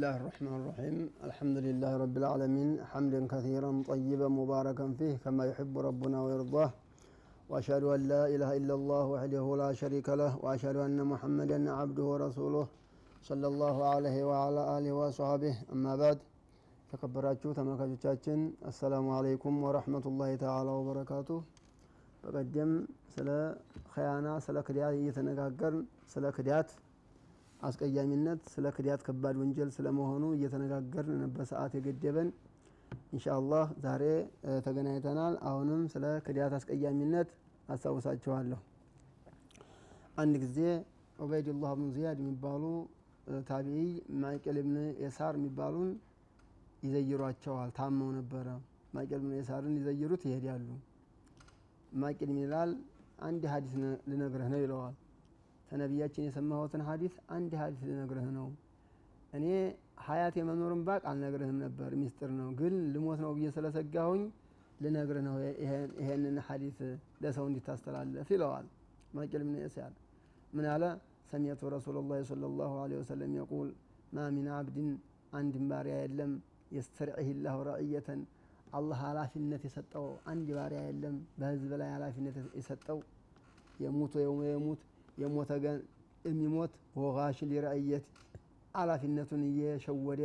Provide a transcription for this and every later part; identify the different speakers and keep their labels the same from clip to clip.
Speaker 1: الله الرحمن الرحيم الحمد لله رب العالمين حمدا كثيرا طيبا مباركا فيه كما يحب ربنا ويرضاه وأشهد أن لا إله إلا الله وحده لا شريك له وأشهد أن محمدا عبده ورسوله صلى الله عليه وعلى آله وصحبه أما بعد تكبرات تكبراتشو تملكاتشاتشن السلام عليكم ورحمة الله تعالى وبركاته بقدم سلا خيانة سلا كديات يتنقاقر سلا كديات አስቀያሚነት ስለ ክዳት ከባድ ወንጀል ስለመሆኑ እየተነጋገርን ነበር ሰዓት የገደበን ኢንሻአላህ ዛሬ ተገናኝተናል። አሁንም ስለ ክዳት አስቀያሚነት አስታውሳችኋለሁ። አንድ ጊዜ ዑበይድላህ ብኑ ዚያድ የሚባሉ ታቢዒ ማይቅል ብን የሳር የሚባሉን ይዘይሯቸዋል። ታመው ነበረ። ማይቅል ብን የሳርን ሊዘይሩት ይሄዳሉ። ማይቅል ይላል አንድ ሀዲስ ልነግርህ ነው ይለዋል ተነቢያችን የሰማሁትን ሀዲስ አንድ ሀዲስ ልነግርህ ነው። እኔ ሀያት የመኖርን ባቅ አልነግርህም ነበር ሚስጥር ነው። ግን ልሞት ነው ብዬ ስለሰጋሁኝ ልነግርህ ነው ይሄንን ሀዲስ ለሰው እንዲታስተላለፍ ይለዋል። ማይቅል ብን የሳር ምን አለ? ሰሚዕቱ ረሱላ ላ صለ ላሁ ለ ወሰለም የቁል ማ ሚን አብድን አንድን ባሪያ የለም የስተርዒህ ላሁ ረዕየተን አላህ ኃላፊነት የሰጠው አንድ ባሪያ የለም በህዝብ ላይ ኃላፊነት የሰጠው የሙት የሙት የሞተ ገን የሚሞት ወጋሽ ሊረእየት ኃላፊነቱን እየሸወደ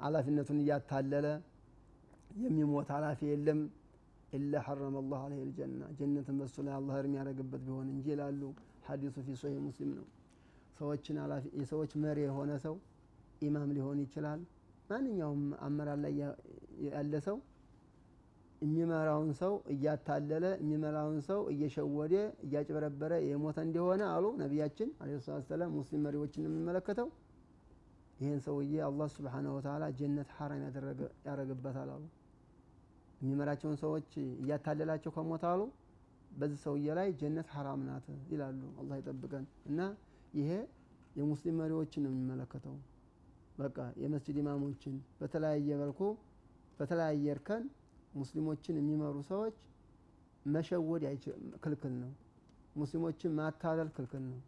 Speaker 1: ኃላፊነቱን እያታለለ የሚሞት ኃላፊ የለም። ኢላ ሐረመ ላሁ አለህ ልጀና ጀነትን በሱ ላይ አላህ እርም ያደረግበት ቢሆን እንጂ ይላሉ። ሀዲሱ ፊ ሶሂህ ሙስሊም ነው። ሰዎችን የሰዎች መሪ የሆነ ሰው ኢማም ሊሆን ይችላል። ማንኛውም አመራር ላይ ያለ ሰው የሚመራውን ሰው እያታለለ የሚመራውን ሰው እየሸወደ እያጭበረበረ የሞተ እንደሆነ አሉ ነቢያችን አለ ሰላት ሰላም ሙስሊም መሪዎችን የምንመለከተው ይህን ሰውዬ አላህ ስብሓነሁ ወተዓላ ጀነት ሐራም ያደረግበታል አሉ። የሚመራቸውን ሰዎች እያታለላቸው ከሞተ አሉ። በዚህ ሰውዬ ላይ ጀነት ሐራም ናት ይላሉ። አላህ ይጠብቀን። እና ይሄ የሙስሊም መሪዎችን ነው የሚመለከተው። በቃ የመስጅድ ኢማሞችን በተለያየ መልኩ በተለያየ እርከን ሙስሊሞችን የሚመሩ ሰዎች መሸወድ ክልክል ነው። ሙስሊሞችን ማታለል ክልክል ነው።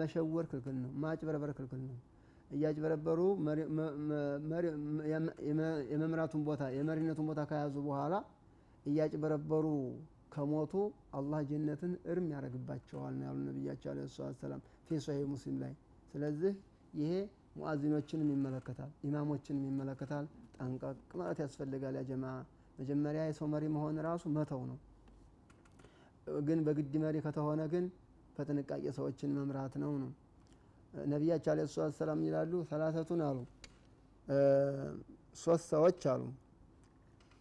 Speaker 1: መሸወድ ክልክል ነው። ማጭበረበር ክልክል ነው። እያጭበረበሩ የመምራቱን ቦታ የመሪነቱን ቦታ ከያዙ በኋላ እያጭበረበሩ ከሞቱ አላህ ጀነትን እርም ያደረግባቸዋል ነው ያሉ ነቢያቸው አለ ሰላም ፊ ሶሒህ ሙስሊም ላይ። ስለዚህ ይሄ ሙአዚኖችንም ይመለከታል ኢማሞችንም ይመለከታል ጠንቀቅ ማለት ያስፈልጋል። ያ ጀማ መጀመሪያ የሰው መሪ መሆን ራሱ መተው ነው። ግን በግድ መሪ ከተሆነ ግን በጥንቃቄ ሰዎችን መምራት ነው ነው። ነቢያቸው አለ ሰላት ሰላም ይላሉ? ሰላሰቱን አሉ። ሶስት ሰዎች አሉ።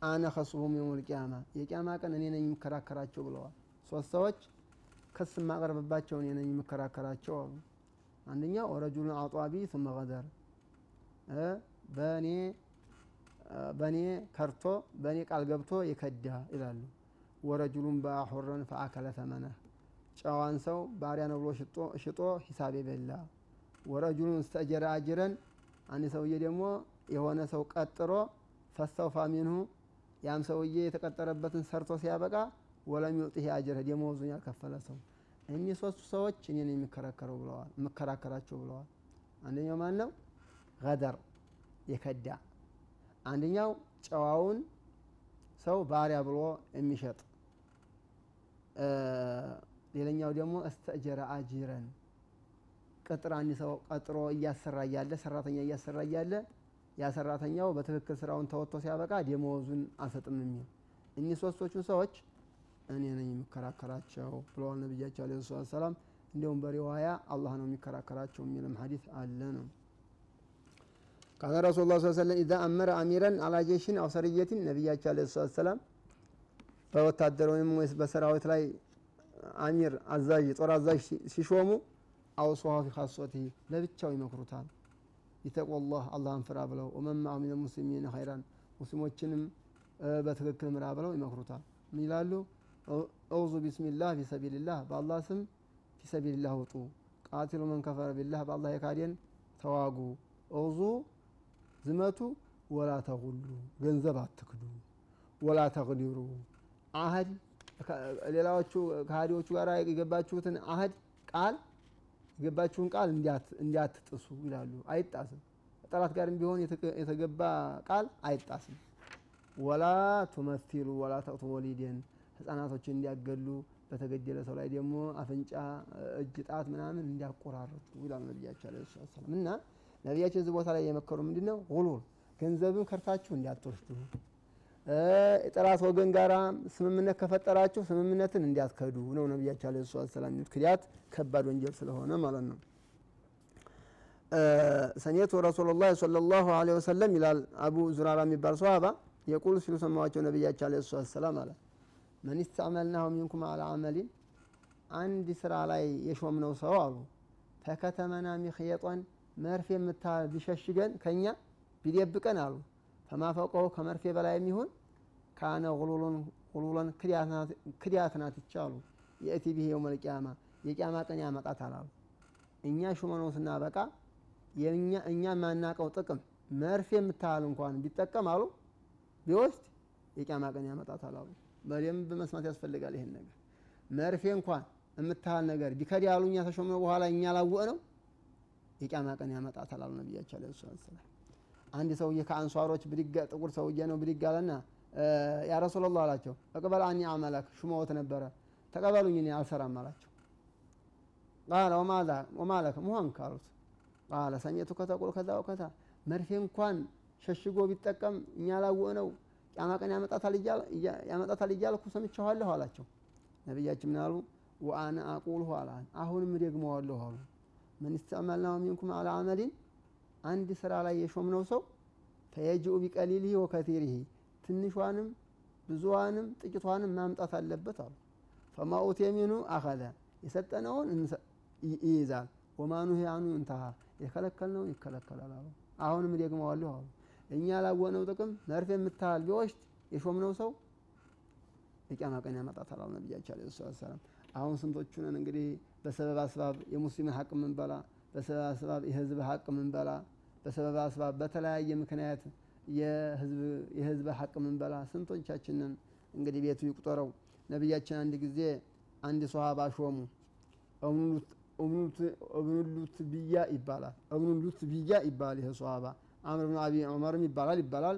Speaker 1: አነ ከሱሁም የውም ልቅያማ የቅያማ ቀን እኔ ነኝ የምከራከራቸው ብለዋል። ሶስት ሰዎች ክስ የማቀርብባቸው እኔ ነኝ የምከራከራቸው አሉ። አንደኛው ረጁሉን አጧቢ ثم ገደር በእኔ በእኔ ከርቶ በእኔ ቃል ገብቶ የከዳ ይላሉ። ወረጁሉን በአሑረን ፈአከለ ተመነህ ጨዋን ሰው ባሪያ ነው ብሎ ሽጦ ሂሳብ የበላ። ወረጁሉን እስተጀረ አጅረን አንድ ሰውዬ ደግሞ የሆነ ሰው ቀጥሮ ፈስተውፋ ሚንሁ ያም ሰውዬ የተቀጠረበትን ሰርቶ ሲያበቃ ወለም ዩጢህ አጅረ ደመወዙን ያልከፈለ ሰው። እኒህ ሶስቱ ሰዎች እኔን የሚከራከረው ብለዋል የምከራከራቸው ብለዋል። አንደኛው ማን ነው ገደር የከዳ አንደኛው ጨዋውን ሰው ባሪያ ብሎ የሚሸጥ ሌላኛው ደግሞ እስተእጀረ አጂረን ቅጥር አንድ ሰው ቀጥሮ እያሰራ እያለ ሰራተኛ እያሰራ እያለ ያ ሰራተኛው በትክክል ስራውን ተወጥቶ ሲያበቃ ደመወዙን አልሰጥም የሚል። እኒህ ሶስቶቹን ሰዎች እኔ ነኝ የሚከራከራቸው ብለዋል ነቢያቸው አለ ሰላም እንዲሁም በሪዋያ አላህ ነው የሚከራከራቸው የሚልም ሀዲት አለ ነው ካነ ረሱሉ ላ ሰለም ኢዛ አመረ አሚረን አላጀሽን አው ሰርየትን ነቢያቸው አለ ሰላት ሰላም በወታደር ወይም በሰራዊት ላይ አሚር አዛዥ ጦር አዛዥ ሲሾሙ አውሶሃ ፊ ካሶቲ ለብቻው ይመክሩታል። ይተቆላህ አላህን ፍራ ብለው ወመማሁ ሚን ሙስሊሚን ኸይራን ሙስሊሞችንም በትክክል ምራ ብለው ይመክሩታል። ምን ይላሉ? እውዙ ቢስሚላህ ፊሰቢልላህ በአላህ ስም ፊሰቢልላህ ውጡ ቃቲሉ መን ከፈረ ቢላህ በአላህ የካዴን ተዋጉ። እውዙ ዝመቱ ወላ ተጉሉ ገንዘብ አትክዱ ወላ ተቅዲሩ አህድ ሌላዎቹ ከሃዲዎቹ ጋር የገባችሁትን አህድ ቃል የገባችሁን ቃል እንዲያትጥሱ ይላሉ አይጣስም ጠላት ጋርም ቢሆን የተገባ ቃል አይጣስም። ወላ ቱመሲሉ ወላ ተቅቱ ወሊድን ህጻናቶችን እንዲያገሉ በተገደለ ሰው ላይ ደግሞ አፍንጫ፣ እጅ፣ ጣት ምናምን እንዲያቆራርጡ ይላል ነቢያቸው ዓለይሂ ሰላም። እና ነቢያችን እዚህ ቦታ ላይ የመከሩ ምንድን ነው? ጉሉል ገንዘብን ከርታችሁ እንዲያትወስዱ፣ የጠላት ወገን ጋራ ስምምነት ከፈጠራችሁ ስምምነትን እንዲያትከዱ ነው ነቢያቸው ዓለይሂ ሰላም። ክዳት ከባድ ወንጀል ስለሆነ ማለት ነው። ሰሜቱ ረሱሉላህ ሰለላሁ ዐለይሂ ወሰለም ይላል አቡ ዙራራ የሚባል ሰሃባ የቁል ሲሉ ሰማዋቸው ነቢያቸው ዓለይሂ ሰላም አለ መን ስተዕመልናሁ ሚንኩም አላ አመሊን አንድ ስራ ላይ የሾምነው ሰው አሉ ፈከተመና ሚክየጧን መርፌ የምታህል ቢሸሽገን ከኛ ቢደብቀን አሉ ፈማፈቀው ከመርፌ በላይ የሚሆን ካነ ቁሉለን ክዳት ናት ይቻሉ የእቲ ብሄ የውመል ቂያማ የቂያማ ቀን ያመጣታል አሉ እኛ ሹመነው ስናበቃ እኛ የማናቀው ጥቅም መርፌ የምታህል እንኳን ቢጠቀም አሉ ቢወስድ የቂያማ ቀን ያመጣታል አሉ። በደንብ መስማት ያስፈልጋል። ይሄን ነገር መርፌ እንኳን የምታህል ነገር ቢከድ ያሉ እኛ ተሾምነው በኋላ እኛ ላወቅ ነው የቂያማ ቀን ያመጣታል አሉ ነቢያቸው ዓለይሂ ሰላም። አንድ ሰውዬ ከአንሷሮች ብድግ ጥቁር ሰውዬ ነው ብድግ አለና ያ ረሱላላህ አላቸው እቅበል አኒ አመለክ ሹመዎት ነበረ ተቀበሉኝ እኔ አልሰራም አላቸው። ቃለ ወማለክ መሆንክ አሉት። ቃለ ሰሜቱ ከተቁል ከዛ ወከታ መርፌ እንኳን ሸሽጎ ቢጠቀም እኛ ላወቅ ነው ቂያማ ቀን ያመጣታል እያልኩ ሰምቼዋለሁ አላቸው። ነቢያችን ምን አሉ? ወአነ አቁልሁ አላ አሁንም ደግመዋለሁ አሉ። መን ስተዕመልናሁ ሚንኩም አላ አመሊን አንድ ስራ ላይ የሾምነው ሰው ፈየጅኡ ቢቀሊልህ ወከቲሪህ ትንሿንም ብዙዋንም ጥቂቷንም ማምጣት አለበት አሉ። ፈማ ኡቲየ ሚንሁ አኸዘ የሰጠነውን ይይዛል፣ ወማኑሂ አንሁ እንተሃ የከለከልነውን ይከለከላል አሉ። አሁንም ደግመዋለሁ አሉ። እኛ ላወቅነው ጥቅም መርፌ የምታህል ቢወስድ የሾምነው ሰው የቂያማ ቀን ያመጣታል አሉ ነቢያችን ዓለይሂ ሰላም። አሁን ስንቶቹ እንግዲህ በሰበብ አስባብ የሙስሊምን ሀቅ ምንበላ፣ በሰበብ አስባብ የህዝብ ሀቅ ምንበላ፣ በሰበብ አስባብ በተለያየ ምክንያት የህዝብ ሀቅ ምንበላ ስንቶቻችንን እንግዲህ ቤቱ ይቁጠረው። ነቢያችን አንድ ጊዜ አንድ ሶሃባ ሾሙ። እብኑሉት ብያ ይባላል። እብኑሉት ብያ ይባላል። ይሄ ሶሃባ አምር ብን አቢ ዑመርም ይባላል ይባላል።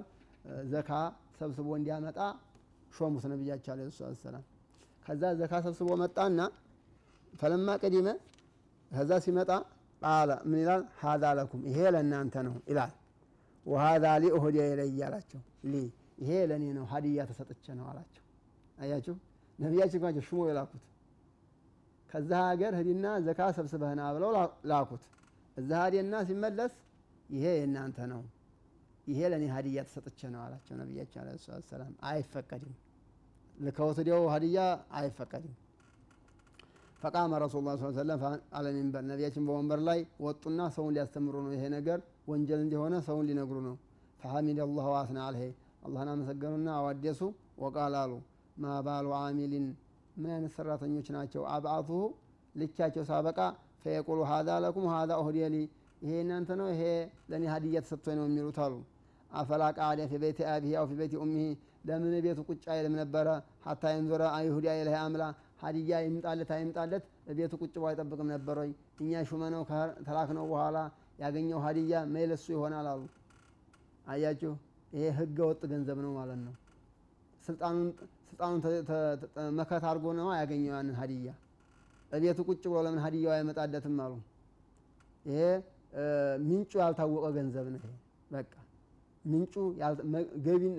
Speaker 1: ዘካ ሰብስቦ እንዲያመጣ ሾሙት ነቢያቸው ዓለይሂ ሰላም። ከዛ ዘካ ሰብስቦ መጣና ፈለማ ቀዲመ ከዛ ሲመጣ ቃለ ምን ይላል? ሀዛ ለኩም ይሄ ለእናንተ ነው ይላል። ወሀዛ ሊ ኡህዲየ ኢለየ አላቸው። ሊ ይሄ ለእኔ ነው ሀዲያ ተሰጥቼ ነው አላቸው። አያችሁ ነቢያችን ጓቸው ሽሞ የላኩት ከዛ ሀገር ህዲና ዘካ ሰብስበህና ብለው ላኩት። እዛ ሀዲና ሲመለስ ይሄ የእናንተ ነው ይሄ ለእኔ ሀዲያ ተሰጥቼ ነው አላቸው ነቢያችን ዓለይሂ ሰላም። አይፈቀድም ልከውት ዲያው ሀዲያ አይፈቀድም። ፈቃመ ረሱሉ ላ ሰለም አለ ሚንበር ነቢያችን በወንበር ላይ ወጡና ሰውን ሊያስተምሩ ነው። ይሄ ነገር ወንጀል እንደሆነ ሰውን ሊነግሩ ነው። ፈሐሚድ አላህ ዋስና አልሄ አላህን አመሰገኑና አዋደሱ። ወቃል አሉ ማ ባሉ አሚሊን ምን አይነት ሰራተኞች ናቸው? አብአቱሁ ልቻቸው ሳበቃ ፈየቁሉ ሀዛ ለኩም ሀዛ ሊ ይሄ እናንተ ነው ይሄ ለእኔ ሀዲያ ተሰጥቶኝ ነው የሚሉት አሉ። አፈላ ቃደ ፊ ቤት አቢሂ አው ፊ ቤት ኡሚሂ ለምን ቤቱ ቁጭ አይልም ነበረ? ሀታ የንዞረ አይሁዲያ ኢለህ አምላ ሀዲያ ይምጣለት አይምጣለት ቤቱ ቁጭ ብሎ አይጠብቅም ነበር ወይ? እኛ ሹመነው ተላክነው በኋላ ያገኘው ሀዲያ መይለሱ ይሆናል አሉ። አያችሁ፣ ይሄ ህገ ወጥ ገንዘብ ነው ማለት ነው። ስልጣኑን መከት አድርጎ ነው ያገኘው ያንን ሀዲያ። እቤቱ ቁጭ ብሎ ለምን ሀዲያው አይመጣለትም አሉ። ይሄ ምንጩ ያልታወቀ ገንዘብ ነው። በቃ ምንጩ ገቢን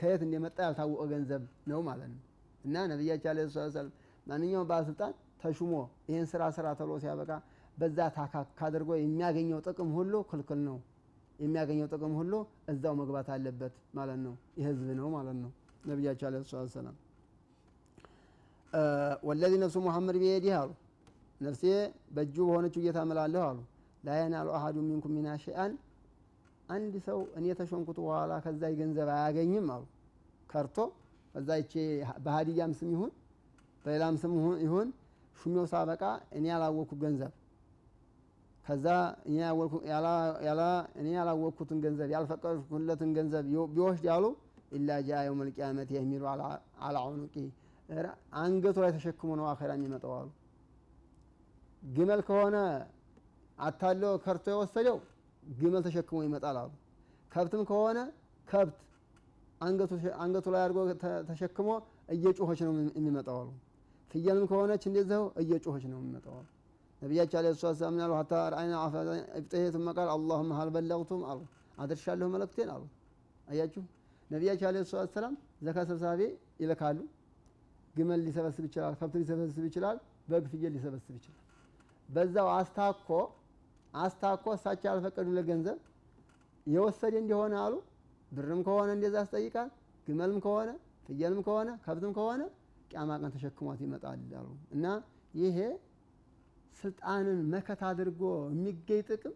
Speaker 1: ከየት እንደመጣ ያልታወቀ ገንዘብ ነው ማለት ነው። እና ነቢያችን ዓለይሂ ሰላም ማንኛውም ባለስልጣን ተሹሞ ይህን ስራ ስራ ተብሎ ሲያበቃ በዛ ታካክ አድርጎ የሚያገኘው ጥቅም ሁሉ ክልክል ነው። የሚያገኘው ጥቅም ሁሉ እዛው መግባት አለበት ማለት ነው። የህዝብ ነው ማለት ነው። ነቢያቸው ዓለይሂ ሰላም ወለዚ ነፍሱ ሙሐመድ ቢየዲህ አሉ ነፍሴ በእጁ በሆነችው ጌታ እምላለሁ አሉ ላ የናሉ አሐዱ ሚንኩም ሚና ሸይአን አንድ ሰው እኔ የተሾምኩት በኋላ ከዛ ገንዘብ አያገኝም አሉ ከርቶ ከዛ ይቼ በሀዲያም ስም ይሁን በሌላም ስም ይሁን ሹሜው ሳበቃ እኔ ያላወቅኩ ገንዘብ ከዛ እኔ ያላወቅኩትን ገንዘብ ያልፈቀድኩለትን ገንዘብ ቢወስድ ያሉ ኢላ ጃ የውም ልቅያመት የሚሉ አላ ዑኑቂ አንገቱ ላይ ተሸክሞ ነው አኼራ የሚመጣው አሉ። ግመል ከሆነ አታለው ከርቶ የወሰደው ግመል ተሸክሞ ይመጣል አሉ። ከብትም ከሆነ ከብት አንገቱ ላይ አድርጎ ተሸክሞ እየጮኸች ነው የሚመጣው አሉ። ፍየልም ከሆነች እንደዚያው እየጮኸች ነው ነቢያችን ዓለይሂ ሰላቱ ወሰላም ምን አሉ? ሀታ ረአይና ኢብጢሄ ثم ቃል አላሁመ ሀል በለግቱም አሉ። አድርሻለሁ መልእክቴን አሉ። አያችሁ ነቢያችን ዓለይሂ ሰላቱ ወሰላም ዘካ ሰብሳቢ ይልካሉ። ግመል ሊሰበስብ ይችላል፣ ከብት ሊሰበስብ ይችላል፣ በግ ፍየል ሊሰበስብ ይችላል። በዛው አስታኮ አስታኮ እሳቸው ያልፈቀዱለት ገንዘብ የወሰደ እንደሆነ አሉ ብርም ከሆነ እንደዛ ያስጠይቃል። ግመልም ከሆነ ፍየልም ከሆነ ከብትም ከሆነ ቂያማ ቀን ተሸክሟት ይመጣል አሉ እና ይሄ ስልጣንን መከት አድርጎ የሚገኝ ጥቅም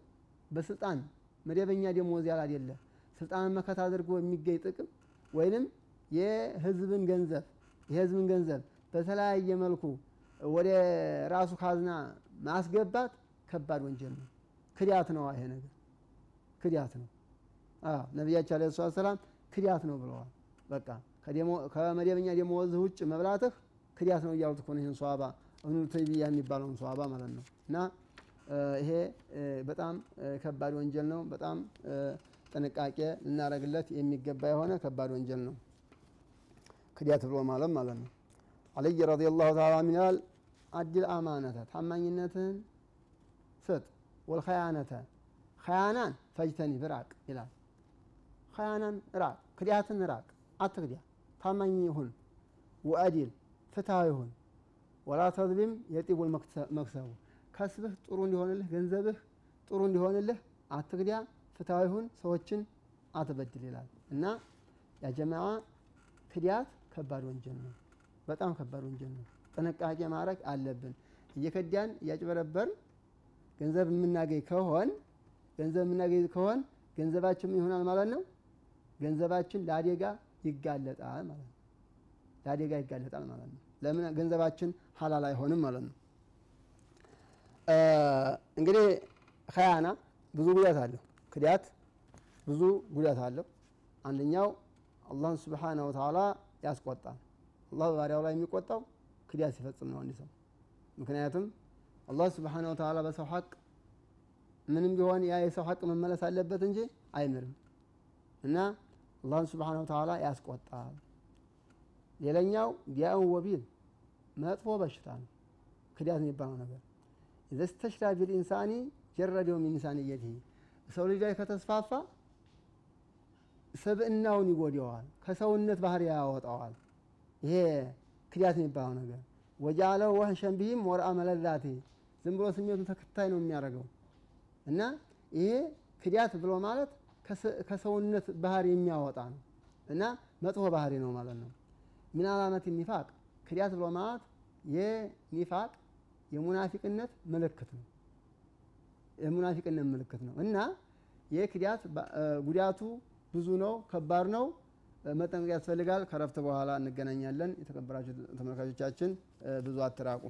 Speaker 1: በስልጣን መደበኛ ደሞዝ ያለ አይደለ ስልጣንን መከት አድርጎ የሚገኝ ጥቅም ወይንም የህዝብን ገንዘብ የህዝብን ገንዘብ በተለያየ መልኩ ወደ ራሱ ካዝና ማስገባት ከባድ ወንጀል ነው። ክዳት ነው። ይሄ ነገር ክዳት ነው። ነቢያችን ዓለይሂ ወሰላም ክዳት ነው ብለዋል። በቃ ከመደበኛ ደመወዝህ ውጭ መብላትህ ክዳት ነው እያሉት እኮ ይህን ሷባ እብኑ ተይሚያ የሚባለውን ሷባ ማለት ነው። እና ይሄ በጣም ከባድ ወንጀል ነው። በጣም ጥንቃቄ ልናደርግለት የሚገባ የሆነ ከባድ ወንጀል ነው። ክዳት ብሎ ማለት ማለት ነው። አልይ ረዲየላሁ ተዓላ ምን ይላል? አድል አማነተ ታማኝነትህን ስጥ፣ ወልኸያነተ ኸያናን ፈጅተኒ ብራቅ ይላል። ኸያናን ራቅ፣ ክዳትን ራቅ፣ አትክዳ፣ ታማኝ ይሁን። ወአዲል ፍትሃዊ ይሁን። ወላ ተዝሊም የጢቡል መክሰቡ ከስብህ ጥሩ እንዲሆንልህ ገንዘብህ ጥሩ እንዲሆንልህ አትክዳ፣ ፍትሃዊ ይሁን፣ ሰዎችን አትበድል ይላል እና ያ ጀማዓ ክዳት ከባድ ወንጀል ነው። በጣም ከባድ ወንጀል ነው። ጥንቃቄ ማድረግ አለብን። እየከዳን እያጭበረበርን ገንዘብ የምናገኝ ከሆን ገንዘብ የምናገኝ ከሆን ገንዘባችን ምን ይሆናል ማለት ነው? ገንዘባችን ለአደጋ ይጋለጣል ማለት ነው። ለአደጋ ይጋለጣል ማለት ነው። ለምን ገንዘባችን ሀላል አይሆንም ማለት ነው። እንግዲህ ኸያና ብዙ ጉዳት አለው። ክዳት ብዙ ጉዳት አለው። አንደኛው አላህን ስብሓነሁ ወተዓላ ያስቆጣል። አላህ በባሪያው ላይ የሚቆጣው ክዳት ሲፈጽም ነው አንድ ሰው። ምክንያቱም አላህ ስብሓነሁ ወተዓላ በሰው ሐቅ ምንም ቢሆን ያ የሰው ሐቅ መመለስ አለበት እንጂ አይምርም እና አላህን ስብሓነሁ ወተዓላ ያስቆጣል። ሌላኛው ዲያውን ወቢል መጥፎ በሽታ ነው ክዳት የሚባለው ነገር ኢዘ ስተሽራ ቢልኢንሳኒ ጀረደው ሚን ኢንሳንየቲሂ ሰው ልጅ ላይ ከተስፋፋ ስብእናውን ይጎዳዋል፣ ከሰውነት ባህሪ ያወጣዋል። ይሄ ክዳት የሚባለው ነገር ወጃለው ወህሸን ቢሂም ወርአ መለዛቴ ዝም ብሎ ስሜቱን ተከታይ ነው የሚያደርገው እና ይሄ ክዳት ብሎ ማለት ከሰውነት ባህሪ የሚያወጣ ነው እና መጥፎ ባህሪ ነው ማለት ነው። ምን አላመት ኒፋቅ ክዳት ብሎ ማለት የኒፋቅ የሙናፊቅነት ምልክት ነው። የሙናፊቅነት ምልክት ነው እና ይህ ክዳት ጉዳቱ ብዙ ነው፣ ከባድ ነው። መጠንቀቅ ያስፈልጋል። ከረፍት በኋላ እንገናኛለን። የተከበራችሁ ተመልካቾቻችን ብዙ አትራቁ።